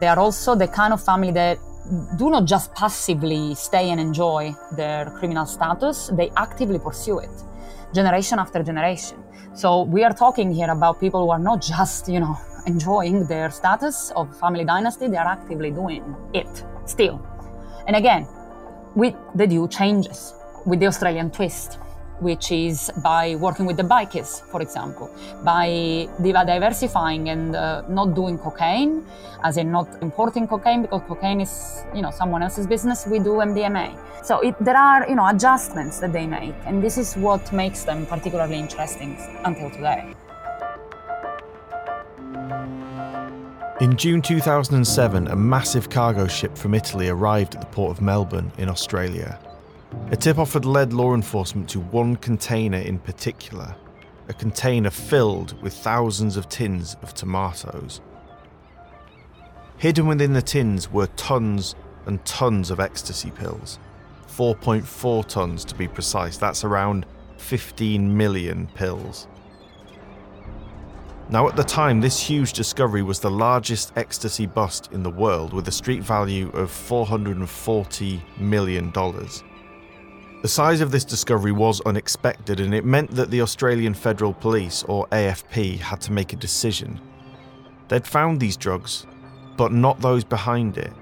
They are also the kind of family that do not just passively stay and enjoy their criminal status, they actively pursue it, generation after generation. So we are talking here about people who are not just, you know, enjoying their status of family dynasty, they are actively doing it still. And again, with the due changes, with the Australian twist which is by working with the bikers, for example, by diversifying and uh, not doing cocaine, as in not importing cocaine because cocaine is, you know, someone else's business. We do MDMA. So it, there are, you know, adjustments that they make, and this is what makes them particularly interesting until today. In June 2007, a massive cargo ship from Italy arrived at the port of Melbourne in Australia. A tip off had led law enforcement to one container in particular, a container filled with thousands of tins of tomatoes. Hidden within the tins were tons and tons of ecstasy pills. 4.4 tons to be precise, that's around 15 million pills. Now, at the time, this huge discovery was the largest ecstasy bust in the world with a street value of $440 million. The size of this discovery was unexpected, and it meant that the Australian Federal Police, or AFP, had to make a decision. They'd found these drugs, but not those behind it.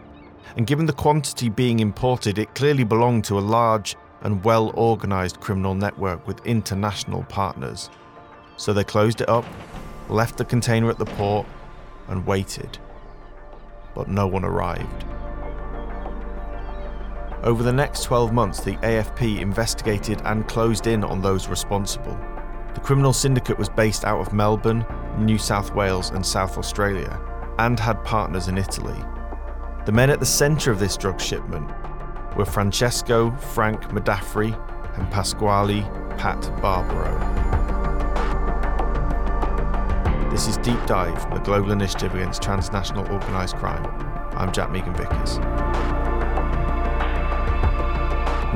And given the quantity being imported, it clearly belonged to a large and well organised criminal network with international partners. So they closed it up, left the container at the port, and waited. But no one arrived. Over the next 12 months, the AFP investigated and closed in on those responsible. The criminal syndicate was based out of Melbourne, New South Wales, and South Australia, and had partners in Italy. The men at the centre of this drug shipment were Francesco Frank Madafferi and Pasquale Pat Barbaro. This is Deep Dive, the global initiative against transnational organised crime. I'm Jack Megan Vickers.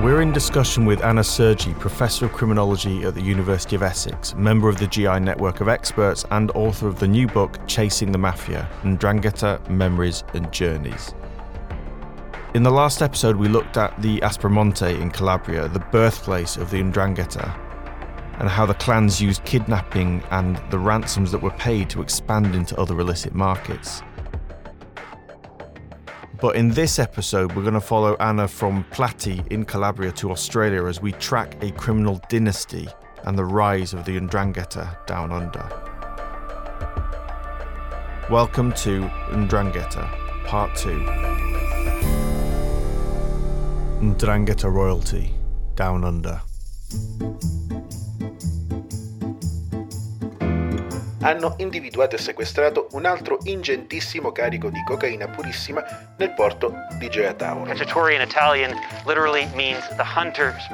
We're in discussion with Anna Sergi, Professor of Criminology at the University of Essex, member of the GI network of experts, and author of the new book Chasing the Mafia 'Ndrangheta Memories and Journeys. In the last episode, we looked at the Aspromonte in Calabria, the birthplace of the 'Ndrangheta, and how the clans used kidnapping and the ransoms that were paid to expand into other illicit markets. But in this episode, we're going to follow Anna from Plati in Calabria to Australia as we track a criminal dynasty and the rise of the 'Ndrangheta down under. Welcome to to 'Ndrangheta, Part 2. 'Ndrangheta Royalty, Down Under. Hanno individuato e sequestrato un altro ingentissimo carico di cocaina purissima nel porto di Gioia Tauro. Cacciatori in Italian literally means the hunters.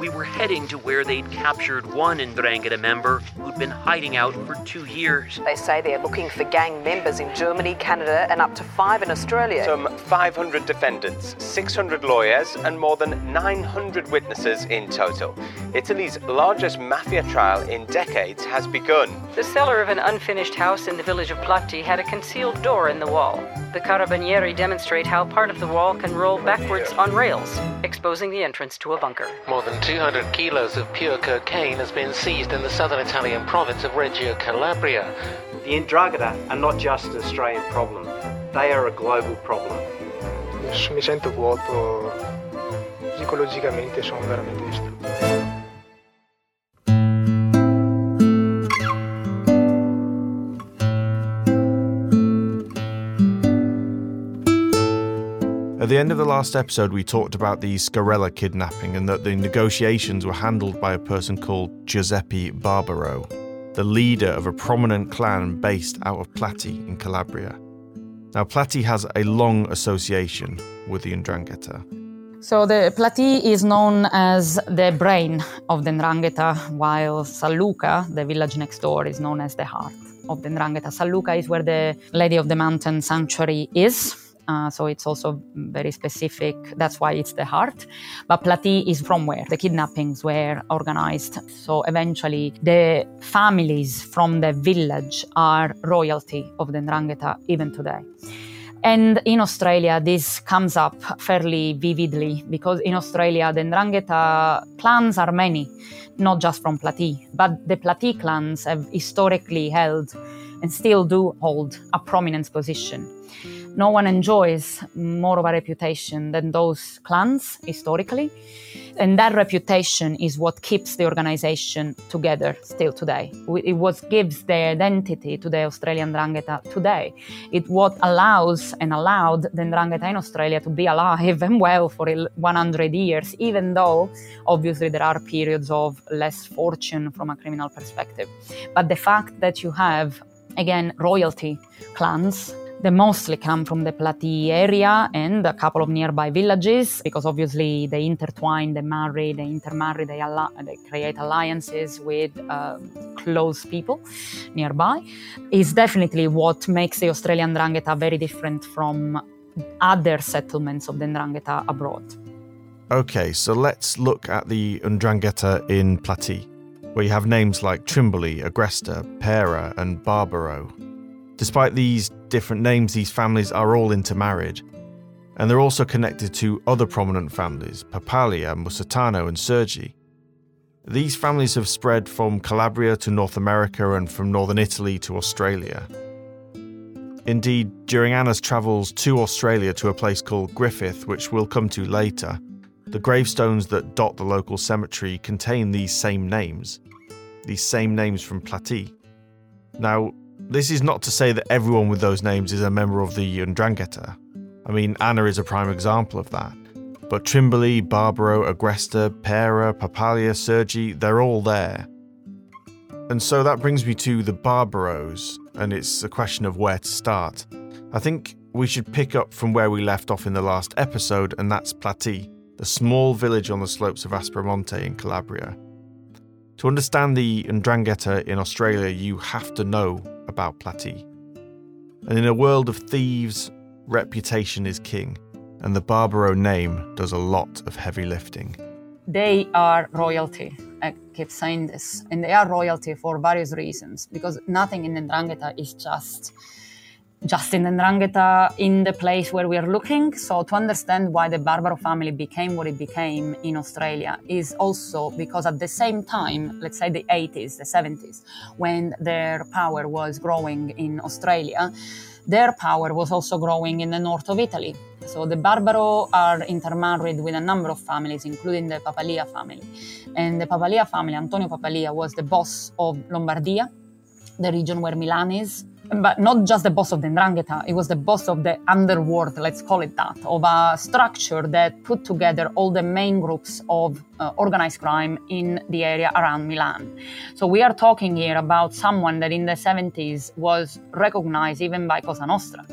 We were heading to where they'd captured one Ndrangheta member who'd been hiding out for two years. They say they're looking for gang members in Germany, Canada, and up to five in Australia. Some 500 defendants, 600 lawyers, and more than 900 witnesses in total. Italy's largest mafia trial in decades has begun. The cellar of an unfinished house in the village of Plati had a concealed door in the wall. The carabinieri demonstrate how part of the wall can roll backwards on rails, exposing the entrance to a bunker. More than 200 kilos of pure cocaine has been seized in the southern Italian province of Reggio Calabria. The Ndrangheta are not just an Australian problem, they are a global problem. Mi sento vuoto, psicologicamente sono veramente distrutto. At the end of the last episode, we talked about the Sgarella kidnapping and that the negotiations were handled by a person called Giuseppe Barbaro, the leader of a prominent clan based out of Plati in Calabria. Now, Plati has a long association with the Ndrangheta. So the Plati is known as the brain of the Ndrangheta, while San Luca, the village next door, is known as the heart of the Ndrangheta. Luca is where the Lady of the Mountain Sanctuary is, uh, so it's also very specific. That's why it's the heart. But Plati is from where the kidnappings were organized. So eventually, the families from the village are royalty of the Ndrangheta even today. And in Australia, this comes up fairly vividly because in Australia, the Ndrangheta clans are many, not just from Plati, but the Plati clans have historically held and still do hold a prominent position no one enjoys more of a reputation than those clans historically. And that reputation is what keeps the organization together still today. It what gives the identity to the Australian Ndrangheta today. It what allows and allowed the Ndrangheta in Australia to be alive and well for 100 years, even though obviously there are periods of less fortune from a criminal perspective. But the fact that you have, again, royalty clans they mostly come from the Plati area and a couple of nearby villages because obviously they intertwine, they marry, they intermarry, they, al- they create alliances with uh, close people nearby. Is definitely what makes the Australian Ndrangheta very different from other settlements of the Ndrangheta abroad. Okay, so let's look at the Ndrangheta in Plati, where you have names like Trimboli, Agresta, Perre, and Barbaro. Despite these different names, these families are all intermarried. And they're also connected to other prominent families, Papalia, Musitano, and Sergi. These families have spread from Calabria to North America and from northern Italy to Australia. Indeed, during Anna's travels to Australia to a place called Griffith, which we'll come to later, the gravestones that dot the local cemetery contain these same names. These same names from Plati. Now, this is not to say that everyone with those names is a member of the Ndrangheta. I mean, Anna is a prime example of that. But Trimboli, Barbaro, Agresta, Perre, Papalia, Sergi, they're all there. And so that brings me to the Barbaros, and it's a question of where to start. I think we should pick up from where we left off in the last episode, and that's Plati, the small village on the slopes of Aspromonte in Calabria. To understand the Ndrangheta in Australia, you have to know about Plati. And in a world of thieves, reputation is king, and the Barbaro name does a lot of heavy lifting. They are royalty. I keep saying this. And they are royalty for various reasons, because nothing in the Ndrangheta is just Justin and Ndrangheta in the place where we are looking. So, to understand why the Barbaro family became what it became in Australia is also because at the same time, let's say the 80s, the 70s, when their power was growing in Australia, their power was also growing in the north of Italy. So the Barbaro are intermarried with a number of families, including the Papalia family. And the Papalia family, Antonio Papalia, was the boss of Lombardia, the region where Milan is, but not just the boss of the Ndrangheta, it was the boss of the underworld, let's call it that, of a structure that put together all the main groups of uh, organized crime in the area around Milan. So we are talking here about someone that in the 70s was recognized even by Cosa Nostra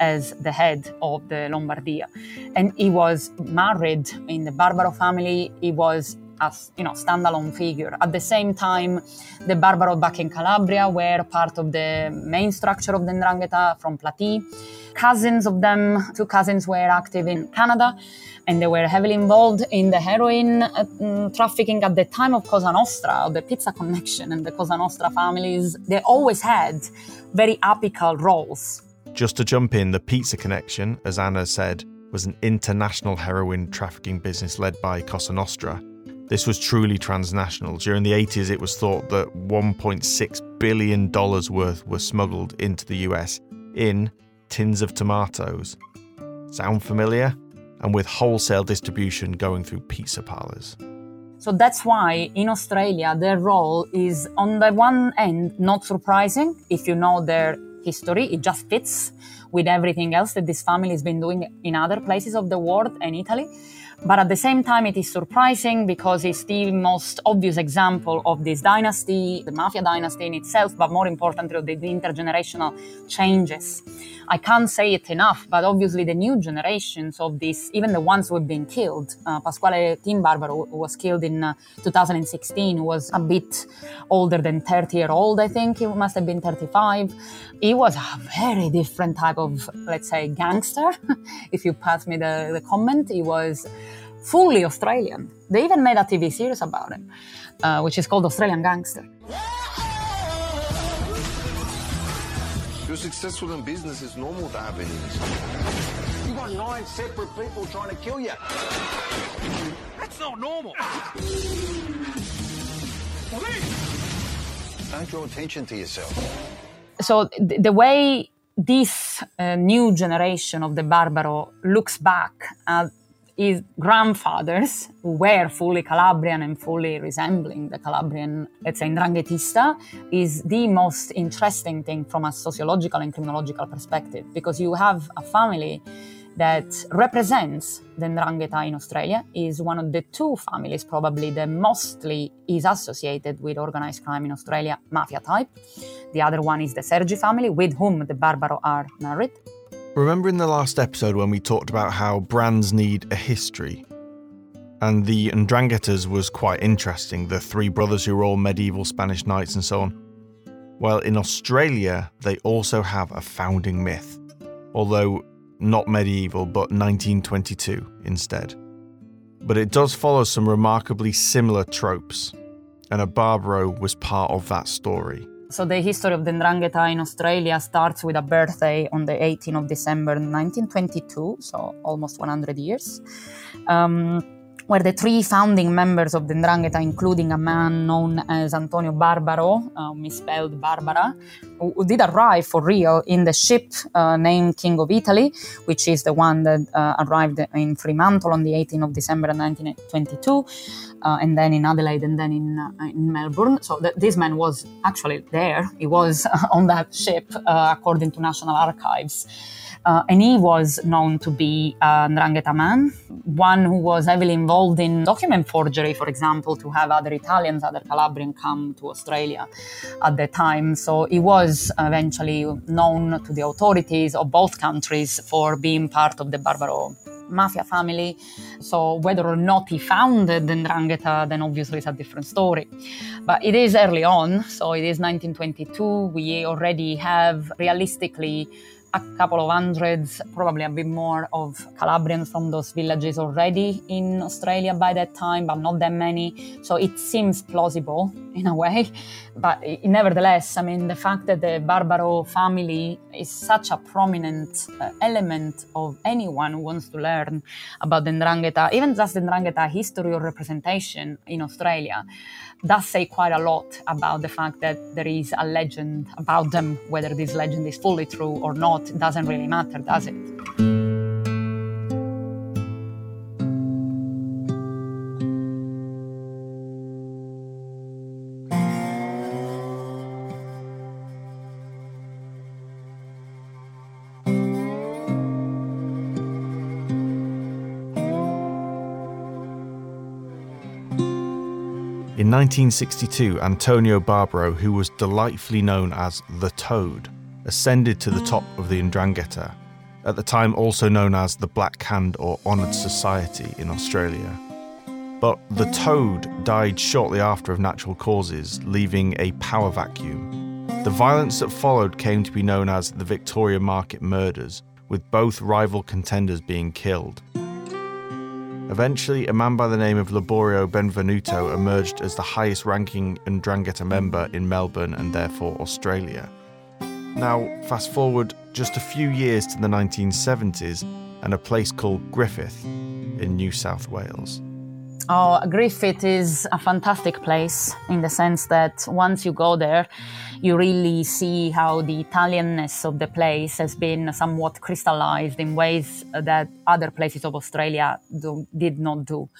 as the head of the Lombardia. And he was married in the Barbaro family, he was as you know standalone figure. At the same time, the Barbaro back in Calabria were part of the main structure of the Ndrangheta from Plati. Cousins of them, two cousins were active in Canada, and they were heavily involved in the heroin uh, mm, trafficking at the time of Cosa Nostra, the Pizza Connection and the Cosa Nostra families. They always had very apical roles. Just to jump in, the Pizza Connection, as Anna said, was an international heroin trafficking business led by Cosa Nostra this was truly transnational. During the 80s, it was thought that $1.6 billion worth were smuggled into the US in tins of tomatoes. Sound familiar? And with wholesale distribution going through pizza parlours. So that's why in Australia, their role is, on the one end, not surprising if you know their history. It just fits with everything else that this family has been doing in other places of the world and Italy. But at the same time, it is surprising because it's the most obvious example of this dynasty, the mafia dynasty in itself, but more importantly, the, the intergenerational changes. I can't say it enough, but obviously the new generations of this, even the ones who have been killed, uh, Pasquale who was killed in uh, 2016, was a bit older than 30 year old, I think. He must have been 35. He was a very different type of, let's say, gangster. if you pass me the, the comment, he was fully Australian. They even made a TV series about him, uh, which is called Australian Gangster. You're successful in business, it's normal to have enemies. You got nine separate people trying to kill you. That's not normal. Don't draw attention to yourself. So th- the way this uh, new generation of the Barbaro looks back at his grandfathers, were fully Calabrian and fully resembling the Calabrian, let's say, Ndranghetista, is the most interesting thing from a sociological and criminological perspective, because you have a family that represents the Ndrangheta in Australia, is one of the two families probably that mostly is associated with organized crime in Australia, mafia type. The other one is the Sergi family, with whom the Barbaro are married. Remember in the last episode when we talked about how brands need a history? And the Ndrangheta's was quite interesting, the three brothers who were all medieval Spanish knights and so on. Well, in Australia, they also have a founding myth, although not medieval, but 1922 instead. But it does follow some remarkably similar tropes, and a Barbaro was part of that story. So the history of the Ndrangheta in Australia starts with a birthday on the 18th of December 1922, so almost 100 years, um, where the three founding members of the Ndrangheta, including a man known as Antonio Barbaro, uh, misspelled Barbara, who, did arrive for real in the ship uh, named King of Italy, which is the one that uh, arrived in Fremantle on the 18th of December 1922 uh, and then in Adelaide, and then in, uh, in Melbourne. So th- this man was actually there. He was on that ship, uh, according to National Archives. Uh, and he was known to be a Ndrangheta man, one who was heavily involved in document forgery, for example, to have other Italians, other Calabrian come to Australia at the time. So he was eventually known to the authorities of both countries for being part of the Barbaro mafia family. So whether or not he founded the Ndrangheta, then obviously it's a different story. But it is early on, so it is 1922. We already have realistically a couple of hundreds, probably a bit more, of Calabrians from those villages already in Australia by that time, but not that many. So it seems plausible in a way. But nevertheless, I mean, the fact that the Barbaro family is such a prominent uh, element of anyone who wants to learn about the Ndrangheta, even just the Ndrangheta history or representation in Australia does say quite a lot about the fact that there is a legend about them. Whether this legend is fully true or not doesn't really matter, does it? 1962, Antonio Barbaro, who was delightfully known as the Toad, ascended to the top of the Ndrangheta, at the time also known as the Black Hand or Honoured Society in Australia. But the Toad died shortly after of natural causes, leaving a power vacuum. The violence that followed came to be known as the Victoria Market Murders, with both rival contenders being killed. Eventually, a man by the name of Liborio Benvenuto emerged as the highest ranking Ndrangheta member in Melbourne and therefore Australia. Now, fast forward just a few years to the 1970s and a place called Griffith in New South Wales. Oh, Griffith is a fantastic place in the sense that once you go there, you really see how the Italianness of the place has been somewhat crystallized in ways that other places of Australia do, did not do.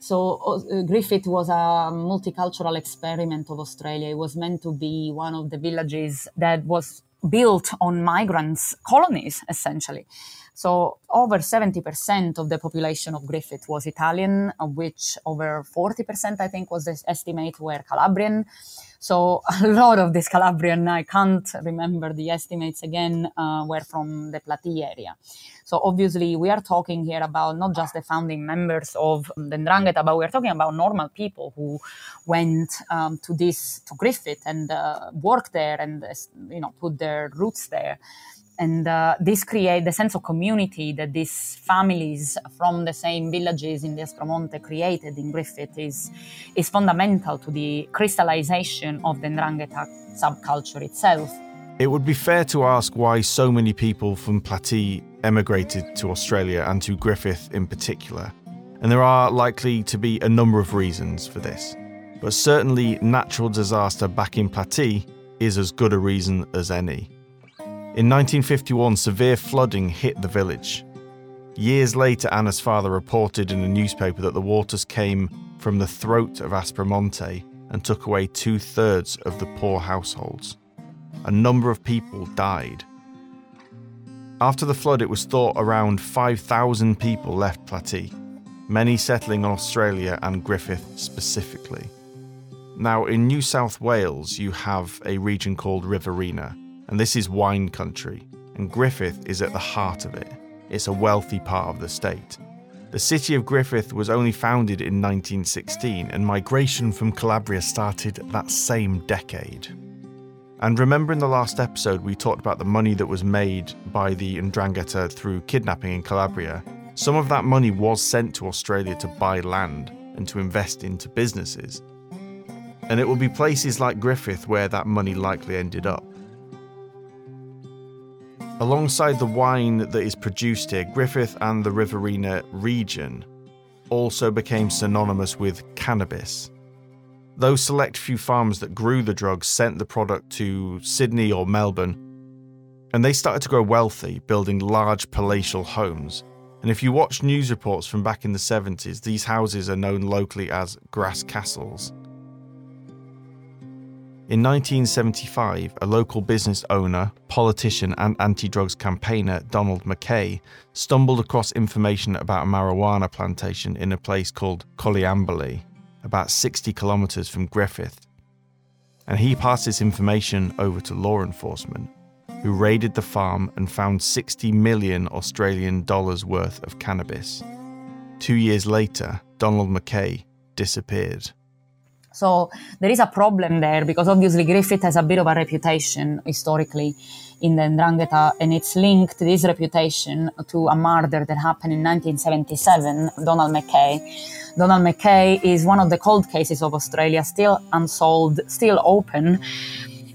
So uh, Griffith was a multicultural experiment of Australia. It was meant to be one of the villages that was built on migrants' colonies, essentially. So over 70% of the population of Griffith was Italian, of which over 40%, I think, was the estimate were Calabrian. So a lot of this Calabrian, I can't remember the estimates again, uh, were from the Plati area. So obviously we are talking here about not just the founding members of the Ndrangheta, but we're talking about normal people who went um, to this, to Griffith and uh, worked there and, you know, put their roots there and uh, this create the sense of community that these families from the same villages in the Aspromonte created in Griffith is, is fundamental to the crystallization of the Ndrangheta subculture itself. It would be fair to ask why so many people from Plati emigrated to Australia and to Griffith in particular, and there are likely to be a number of reasons for this. But certainly, natural disaster back in Plati is as good a reason as any. In 1951, severe flooding hit the village. Years later, Anna's father reported in a newspaper that the waters came from the throat of Aspromonte and took away two thirds of the poor households a number of people died. After the flood, it was thought around 5,000 people left Plati, many settling on Australia and Griffith specifically. Now, in New South Wales, you have a region called Riverina, and this is wine country, and Griffith is at the heart of it. It's a wealthy part of the state. The city of Griffith was only founded in 1916, and migration from Calabria started that same decade. And remember in the last episode, we talked about the money that was made by the Ndrangheta through kidnapping in Calabria. Some of that money was sent to Australia to buy land and to invest into businesses. And it will be places like Griffith where that money likely ended up. Alongside the wine that is produced here, Griffith and the Riverina region also became synonymous with cannabis. Those select few farms that grew the drugs sent the product to Sydney or Melbourne, and they started to grow wealthy, building large palatial homes. And if you watch news reports from back in the 70s, these houses are known locally as grass castles. In 1975, a local business owner, politician, and anti drugs campaigner, Donald Mackay, stumbled across information about a marijuana plantation in a place called Coleambally about 60 kilometres from Griffith. And he passed this information over to law enforcement, who raided the farm and found 60 million Australian dollars worth of cannabis. Two years later, Donald Mackay disappeared. So there is a problem there because obviously Griffith has a bit of a reputation historically in the Ndrangheta and it's linked this reputation to a murder that happened in 1977, Donald Mackay. Donald Mackay is one of the cold cases of Australia, still unsolved, still open.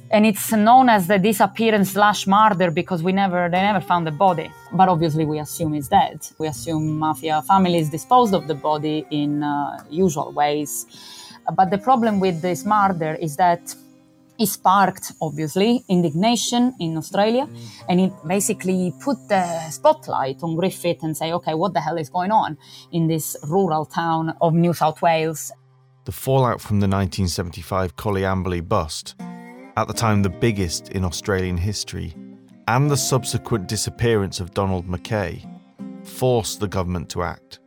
And it's known as the disappearance slash murder because we never, they never found the body. But obviously, we assume he's dead. We assume mafia families disposed of the body in uh, usual ways but the problem with this murder is that it sparked, obviously, indignation in Australia, mm. and it basically put the spotlight on Griffith and say, okay, what the hell is going on in this rural town of New South Wales? The fallout from the 1975 Coleambally bust, at the time the biggest in Australian history, and the subsequent disappearance of Donald Mackay, forced the government to act.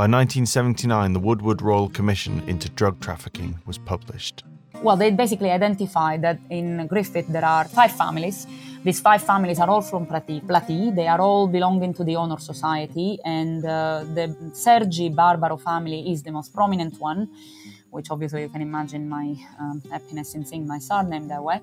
By 1979, the Woodward Royal Commission into Drug Trafficking was published. Well, they basically identified that in Griffith there are five families. These five families are all from. Plati. They are all belonging to the Honor Society, and uh, the Sergi Barbaro family is the most prominent one, which obviously you can imagine my um, happiness in seeing my surname that way.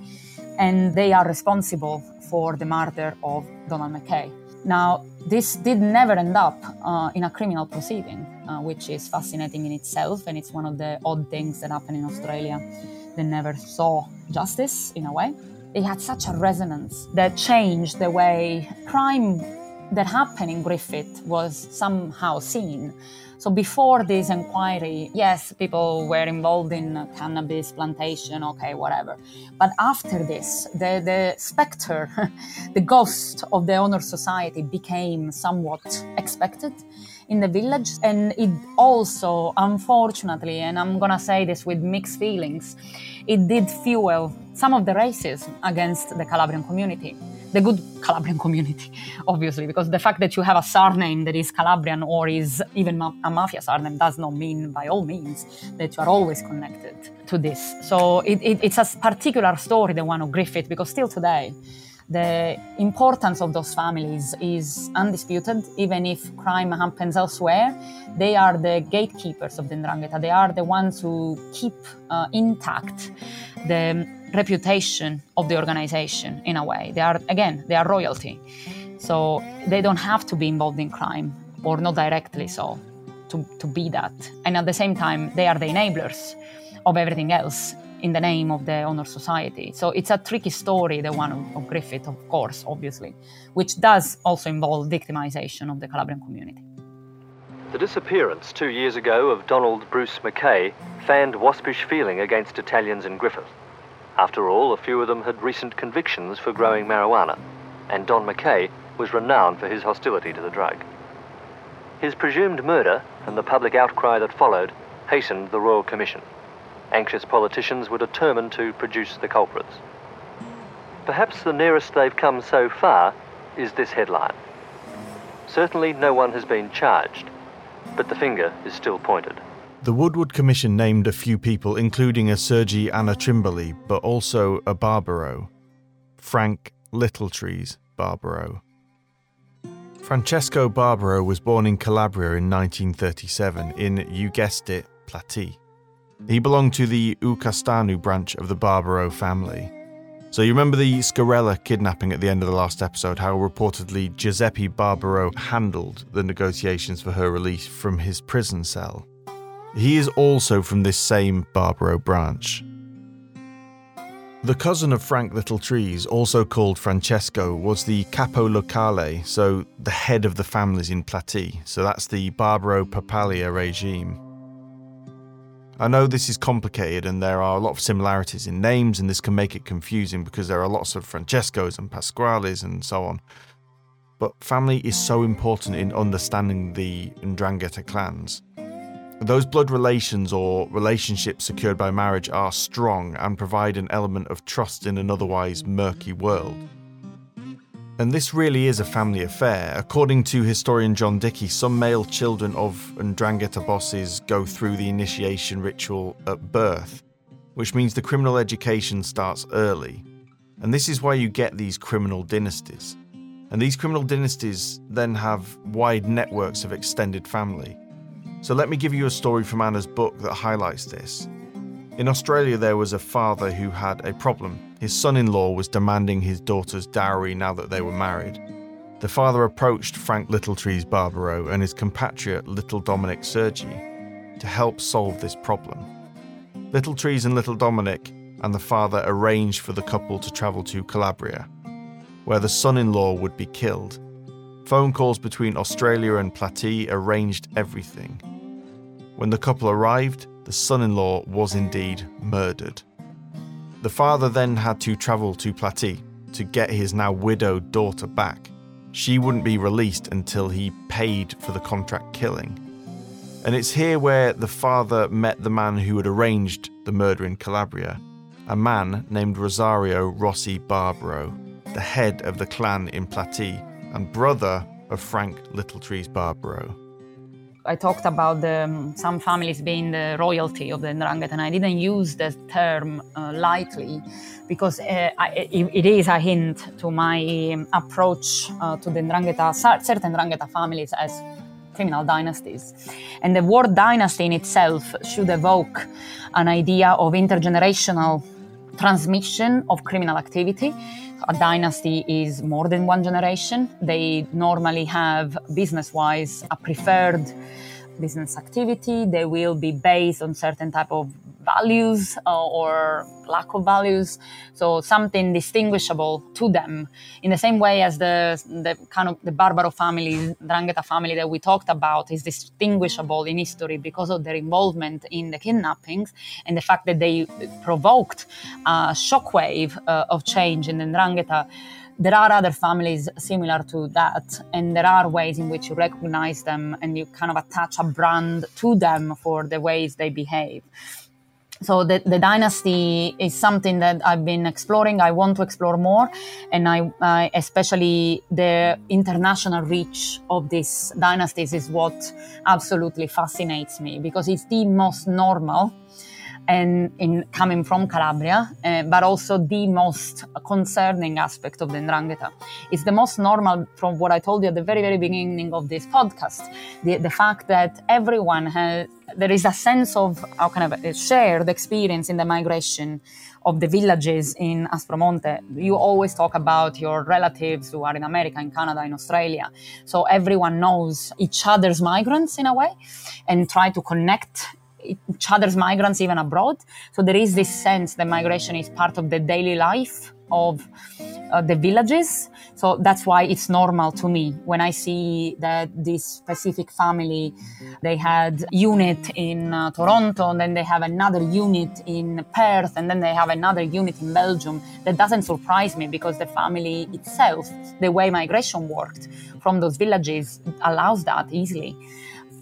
And they are responsible for the murder of Donald Mackay. Now, this did never end up uh, in a criminal proceeding, uh, which is fascinating in itself, and it's one of the odd things that happen in Australia. They never saw justice in a way. It had such a resonance that changed the way crime that happened in Griffith was somehow seen. So before this inquiry, yes, people were involved in cannabis plantation, okay, whatever. But after this, the, the specter, the ghost of the honor society became somewhat expected in the village. And it also, unfortunately, and I'm gonna say this with mixed feelings, it did fuel some of the racism against the Calabrian community the good Calabrian community, obviously, because the fact that you have a surname that is Calabrian or is even a mafia surname does not mean, by all means, that you are always connected to this. So it, it, it's a particular story, the one of Griffith, because still today, the importance of those families is undisputed, even if crime happens elsewhere. They are the gatekeepers of the Ndrangheta. They are the ones who keep uh, intact the reputation of the organization in a way. They are, again, they are royalty. So they don't have to be involved in crime, or not directly so, to, to be that. And at the same time, they are the enablers of everything else in the name of the honor society. So it's a tricky story, the one of, of Griffith, of course, obviously, which does also involve victimization of the Calabrian community. The disappearance two years ago of Donald Bruce Mackay fanned waspish feeling against Italians in Griffith. After all, a few of them had recent convictions for growing marijuana, and Don Mackay was renowned for his hostility to the drug. His presumed murder and the public outcry that followed hastened the Royal Commission. Anxious politicians were determined to produce the culprits. Perhaps the nearest they've come so far is this headline. Certainly no one has been charged, but the finger is still pointed. The Woodward Commission named a few people, including a Sergi and a Trimboli, but also a Barbaro, Frank Littletrees Barbaro. Francesco Barbaro was born in Calabria in 1937 in, you guessed it, Plati. He belonged to the Ucastanu branch of the Barbaro family. So you remember the Sgarella kidnapping at the end of the last episode, how reportedly Giuseppe Barbaro handled the negotiations for her release from his prison cell. He is also from this same Barbaro branch. The cousin of Frank Littletrees, also called Francesco, was the capo locale, so the head of the families in Plati. So that's the Barbaro Papalia regime. I know this is complicated and there are a lot of similarities in names, and this can make it confusing because there are lots of Francescos and Pasquales and so on. But family is so important in understanding the Ndrangheta clans. Those blood relations or relationships secured by marriage are strong and provide an element of trust in an otherwise murky world. And this really is a family affair. According to historian John Dickie, some male children of Ndrangheta bosses go through the initiation ritual at birth, which means the criminal education starts early. And this is why you get these criminal dynasties. And these criminal dynasties then have wide networks of extended family. So let me give you a story from Anna's book that highlights this. In Australia, there was a father who had a problem. His son in law was demanding his daughter's dowry now that they were married. The father approached Frank Littletrees Barbaro and his compatriot Little Dominic Sergi to help solve this problem. Littletrees and Little Dominic and the father arranged for the couple to travel to Calabria, where the son in law would be killed. Phone calls between Australia and Plati arranged everything. When the couple arrived, the son in law was indeed murdered. The father then had to travel to Plati to get his now widowed daughter back. She wouldn't be released until he paid for the contract killing. And it's here where the father met the man who had arranged the murder in Calabria, a man named Rosario Rossi Barbaro, the head of the clan in Plati and brother of Frank Littletrees Barbaro. I talked about the, um, some families being the royalty of the Ndrangheta, and I didn't use the term uh, lightly because uh, I, it, is a hint to my approach uh, to the Ndrangheta, certain Ndrangheta families as criminal dynasties. And the word dynasty in itself should evoke an idea of intergenerational transmission of criminal activity. A dynasty is more than one generation. They normally have, business wise, a preferred business activity. They will be based on certain type of values uh, or lack of values. So something distinguishable to them. In the same way as the, the kind of the Barbaro family, Drangheta family that we talked about is distinguishable in history because of their involvement in the kidnappings and the fact that they provoked a shockwave uh, of change in the Drangheta there are other families similar to that, and there are ways in which you recognize them and you kind of attach a brand to them for the ways they behave. So the, the dynasty is something that I've been exploring. I want to explore more, and I, I especially the international reach of these dynasties is what absolutely fascinates me because it's the most normal and in coming from Calabria, uh, but also the most concerning aspect of the Ndrangheta. It's the most normal from what I told you at the very, very beginning of this podcast. The, the fact that everyone has, there is a sense of, how can I, shared experience in the migration of the villages in Aspromonte. You always talk about your relatives who are in America, in Canada, in Australia. So everyone knows each other's migrants in a way and try to connect each other's migrants even abroad. So there is this sense that migration is part of the daily life of uh, the villages. So that's why it's normal to me when I see that this specific family, they had unit in uh, Toronto, and then they have another unit in Perth, and then they have another unit in Belgium. That doesn't surprise me because the family itself, the way migration worked from those villages, allows that easily.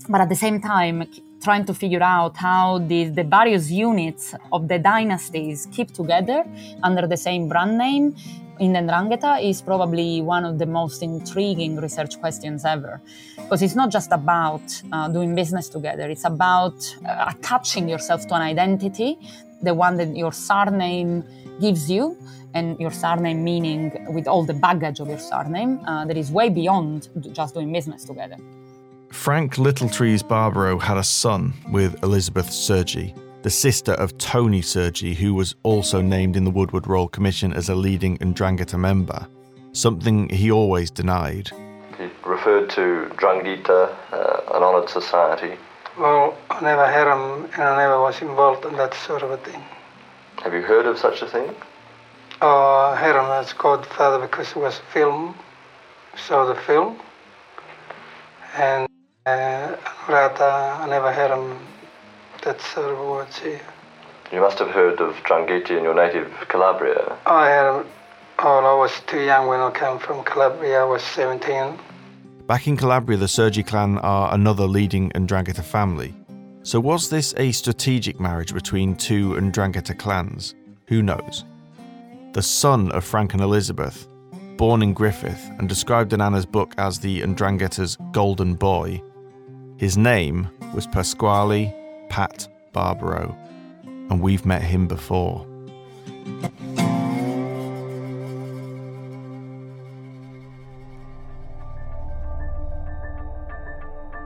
But at the same time, trying to figure out how the, the various units of the dynasties keep together under the same brand name in the Ndrangheta is probably one of the most intriguing research questions ever. Because it's not just about uh, doing business together, it's about uh, attaching yourself to an identity, the one that your surname gives you, and your surname meaning with all the baggage of your surname uh, that is way beyond just doing business together. Frank Littletrees Barbaro had a son with Elizabeth Sergi, the sister of Tony Sergi, who was also named in the Woodward Royal Commission as a leading Ndrangheta member, something he always denied. He referred to Drangheta, uh, an honoured society. Well, I never had him and I never was involved in that sort of a thing. Have you heard of such a thing? Uh, I had him as godfather because it was a film, saw the film, and Rata, I never had him that sort of words here. You must have heard of Drangheta in your native Calabria. Oh, I had him, oh, I was too young when I came from Calabria, I was 17. Back in Calabria, the Sergi clan are another leading Ndrangheta family. So was this a strategic marriage between two Ndrangheta clans? Who knows? The son of Frank and Elizabeth, born in Griffith and described in Anna's book as the Ndrangheta's golden boy, his name was Pasquale Pat Barbaro, and we've met him before.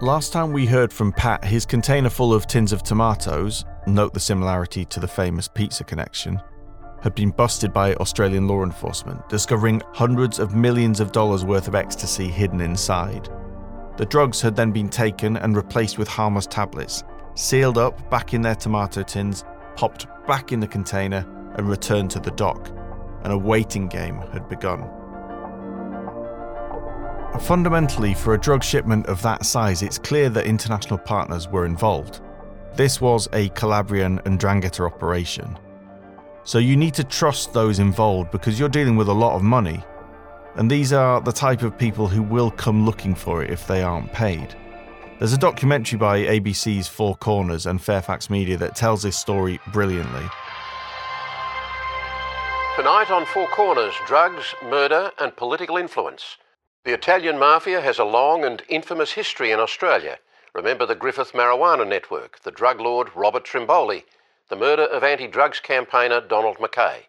Last time we heard from Pat, his container full of tins of tomatoes, note the similarity to the famous pizza connection, had been busted by Australian law enforcement, discovering hundreds of millions of dollars worth of ecstasy hidden inside. The drugs had then been taken and replaced with harmless tablets, sealed up back in their tomato tins, popped back in the container, and returned to the dock. And a waiting game had begun. Fundamentally, for a drug shipment of that size, it's clear that international partners were involved. This was a Calabrian Ndrangheta operation. So you need to trust those involved because you're dealing with a lot of money and these are the type of people who will come looking for it if they aren't paid. There's a documentary by ABC's Four Corners and Fairfax Media that tells this story brilliantly. Tonight on Four Corners drugs, murder, and political influence. The Italian mafia has a long and infamous history in Australia. Remember the Griffith Marijuana Network, the drug lord Robert Trimboli, the murder of anti drugs campaigner Donald Mackay.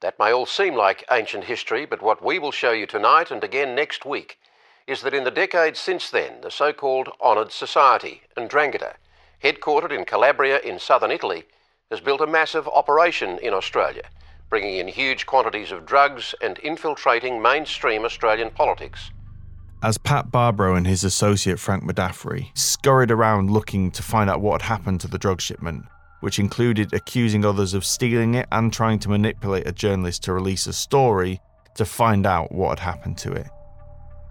That may all seem like ancient history, but what we will show you tonight and again next week is that in the decades since then, the so called Honoured Society, Ndrangheta, headquartered in Calabria in southern Italy, has built a massive operation in Australia, bringing in huge quantities of drugs and infiltrating mainstream Australian politics. As Pat Barbaro and his associate Frank Madafferi scurried around looking to find out what had happened to the drug shipment, which included accusing others of stealing it and trying to manipulate a journalist to release a story to find out what had happened to it.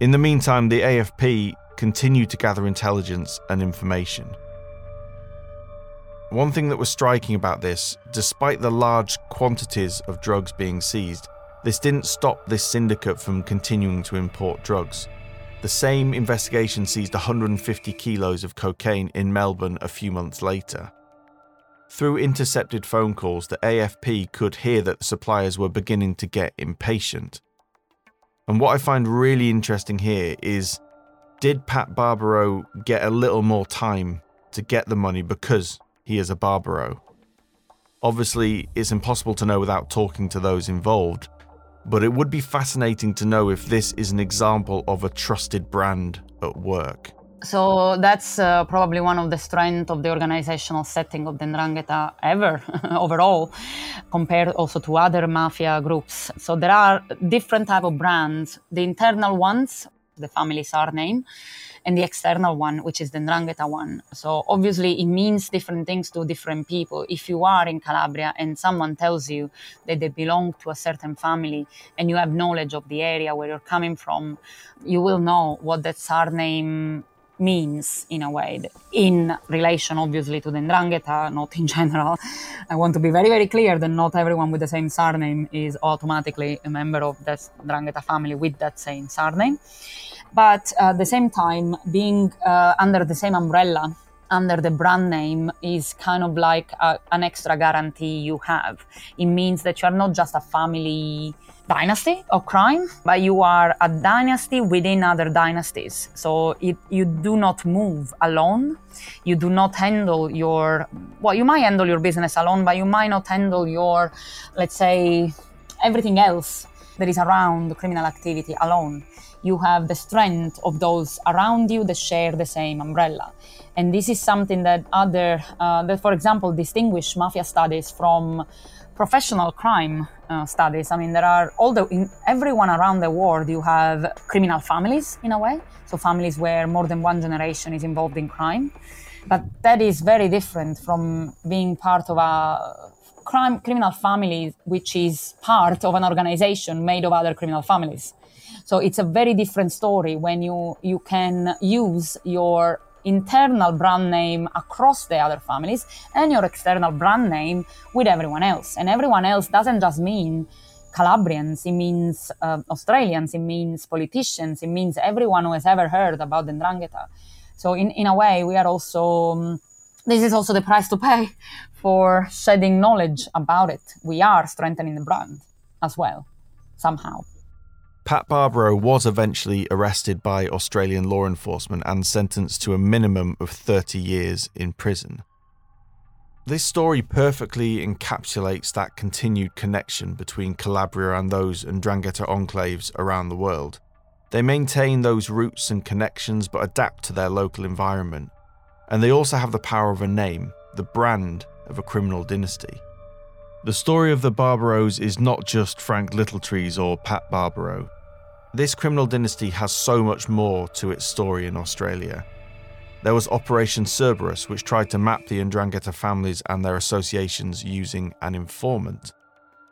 In the meantime, the AFP continued to gather intelligence and information. One thing that was striking about this, despite the large quantities of drugs being seized, this didn't stop this syndicate from continuing to import drugs. The same investigation seized 150 kilos of cocaine in Melbourne a few months later. Through intercepted phone calls, the AFP could hear that the suppliers were beginning to get impatient. And what I find really interesting here is did Pat Barbaro get a little more time to get the money because he is a Barbaro? Obviously, it's impossible to know without talking to those involved, but it would be fascinating to know if this is an example of a trusted brand at work. So that's uh, probably one of the strengths of the organizational setting of the Ndrangheta ever, overall, compared also to other mafia groups. So there are different type of brands. The internal ones, the family surname, and the external one, which is the Ndrangheta one. So obviously, it means different things to different people. If you are in Calabria and someone tells you that they belong to a certain family and you have knowledge of the area where you're coming from, you will know what that surname means in a way in relation obviously to the Ndrangheta, not in general. I want to be very, very clear that not everyone with the same surname is automatically a member of the Ndrangheta family with that same surname. But at the same time, being uh, under the same umbrella, under the brand name, is kind of like a, an extra guarantee you have. It means that you are not just a family dynasty of crime, but you are a dynasty within other dynasties. So it, you do not move alone. You do not handle your, well, you might handle your business alone, but you might not handle your, let's say, everything else that is around criminal activity alone you have the strength of those around you that share the same umbrella. And this is something that other, uh, that for example, distinguish mafia studies from professional crime uh, studies. I mean, there are all the, in everyone around the world, you have criminal families in a way. So families where more than one generation is involved in crime. But that is very different from being part of a crime criminal family, which is part of an organization made of other criminal families. So it's a very different story when you, you can use your internal brand name across the other families and your external brand name with everyone else. And everyone else doesn't just mean Calabrians, it means uh, Australians, it means politicians, it means everyone who has ever heard about the Ndrangheta. So in, in a way, we are also, um, this is also the price to pay for shedding knowledge about it. We are strengthening the brand as well, somehow. Pat Barbaro was eventually arrested by Australian law enforcement and sentenced to a minimum of 30 years in prison. This story perfectly encapsulates that continued connection between Calabria and those Ndrangheta enclaves around the world. They maintain those roots and connections but adapt to their local environment. And they also have the power of a name, the brand of a criminal dynasty. The story of the Barbaros is not just Frank Littletree's or Pat Barbaro. This criminal dynasty has so much more to its story in Australia. There was Operation Cerberus, which tried to map the Ndrangheta families and their associations using an informant.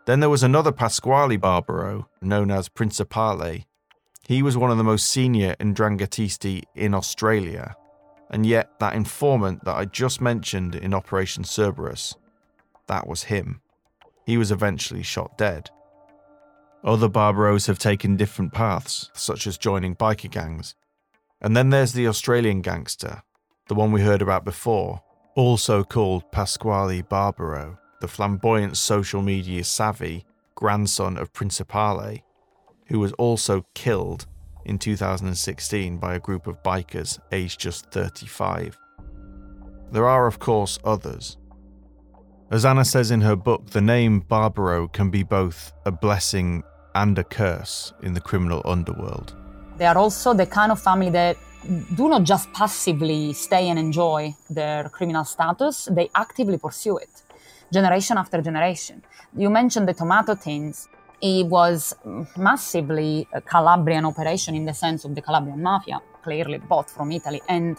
Then there was another Pasquale Barbaro, known as Principale. He was one of the most senior Ndranghetisti in Australia, and yet that informant that I just mentioned in Operation Cerberus, that was him. He was eventually shot dead. Other Barbaros have taken different paths, such as joining biker gangs. And then there's the Australian gangster, the one we heard about before, also called Pasquale Barbaro, the flamboyant social media savvy grandson of Principale, who was also killed in 2016 by a group of bikers aged just 35. There are, of course, others, as Anna says in her book, the name Barbaro can be both a blessing and a curse in the criminal underworld. They are also the kind of family that do not just passively stay and enjoy their criminal status, they actively pursue it, generation after generation. You mentioned the tomato tins. It was massively a Calabrian operation in the sense of the Calabrian mafia clearly both from Italy and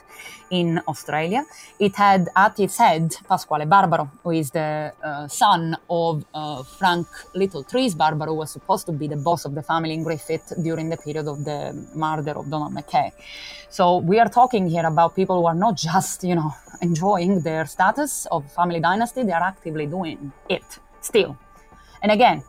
in Australia. It had at its head Pasquale Barbaro, who is the uh, son of uh, Frank Littletree's Barbaro, who was supposed to be the boss of the family in Griffith during the period of the murder of Donald Mackay. So we are talking here about people who are not just, you know, enjoying their status of family dynasty, they are actively doing it still. And again,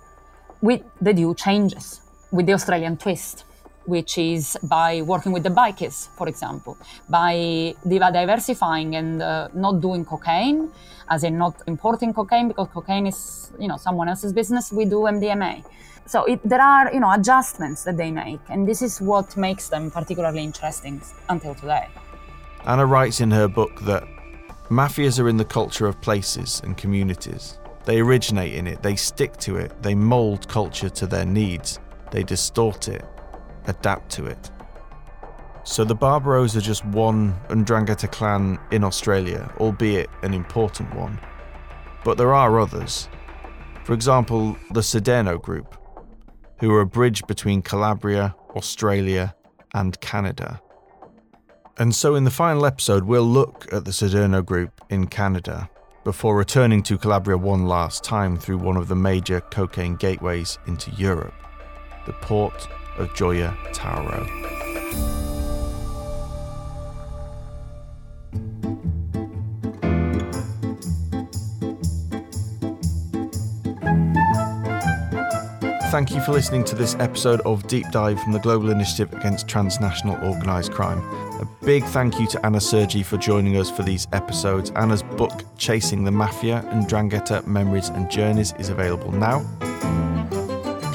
with the due changes, with the Australian twist which is by working with the bikers, for example, by diversifying and uh, not doing cocaine, as in not importing cocaine because cocaine is, you know, someone else's business. We do MDMA. So it, there are, you know, adjustments that they make, and this is what makes them particularly interesting until today. Anna writes in her book that mafias are in the culture of places and communities. They originate in it, they stick to it, they mold culture to their needs, they distort it, adapt to it. So the Barbaros are just one Ndrangheta clan in Australia, albeit an important one. But there are others. For example, the Siderno group, who are a bridge between Calabria, Australia, and Canada. And so, in the final episode, we'll look at the Siderno Group in Canada before returning to Calabria one last time through one of the major cocaine gateways into Europe, the port of Gioia Tauro. Thank you for listening to this episode of Deep Dive from the Global Initiative Against Transnational Organised Crime. A big thank you to Anna Sergi for joining us for these episodes. Anna's book, Chasing the Mafia and 'Ndrangheta Memories and Journeys, is available now.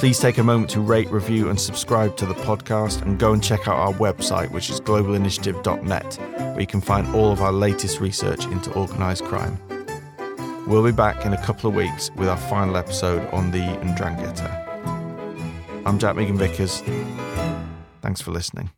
Please take a moment to rate, review, and subscribe to the podcast and go and check out our website, which is globalinitiative.net, where you can find all of our latest research into organised crime. We'll be back in a couple of weeks with our final episode on the 'Ndrangheta. I'm Jack Megan Vickers. Thanks for listening.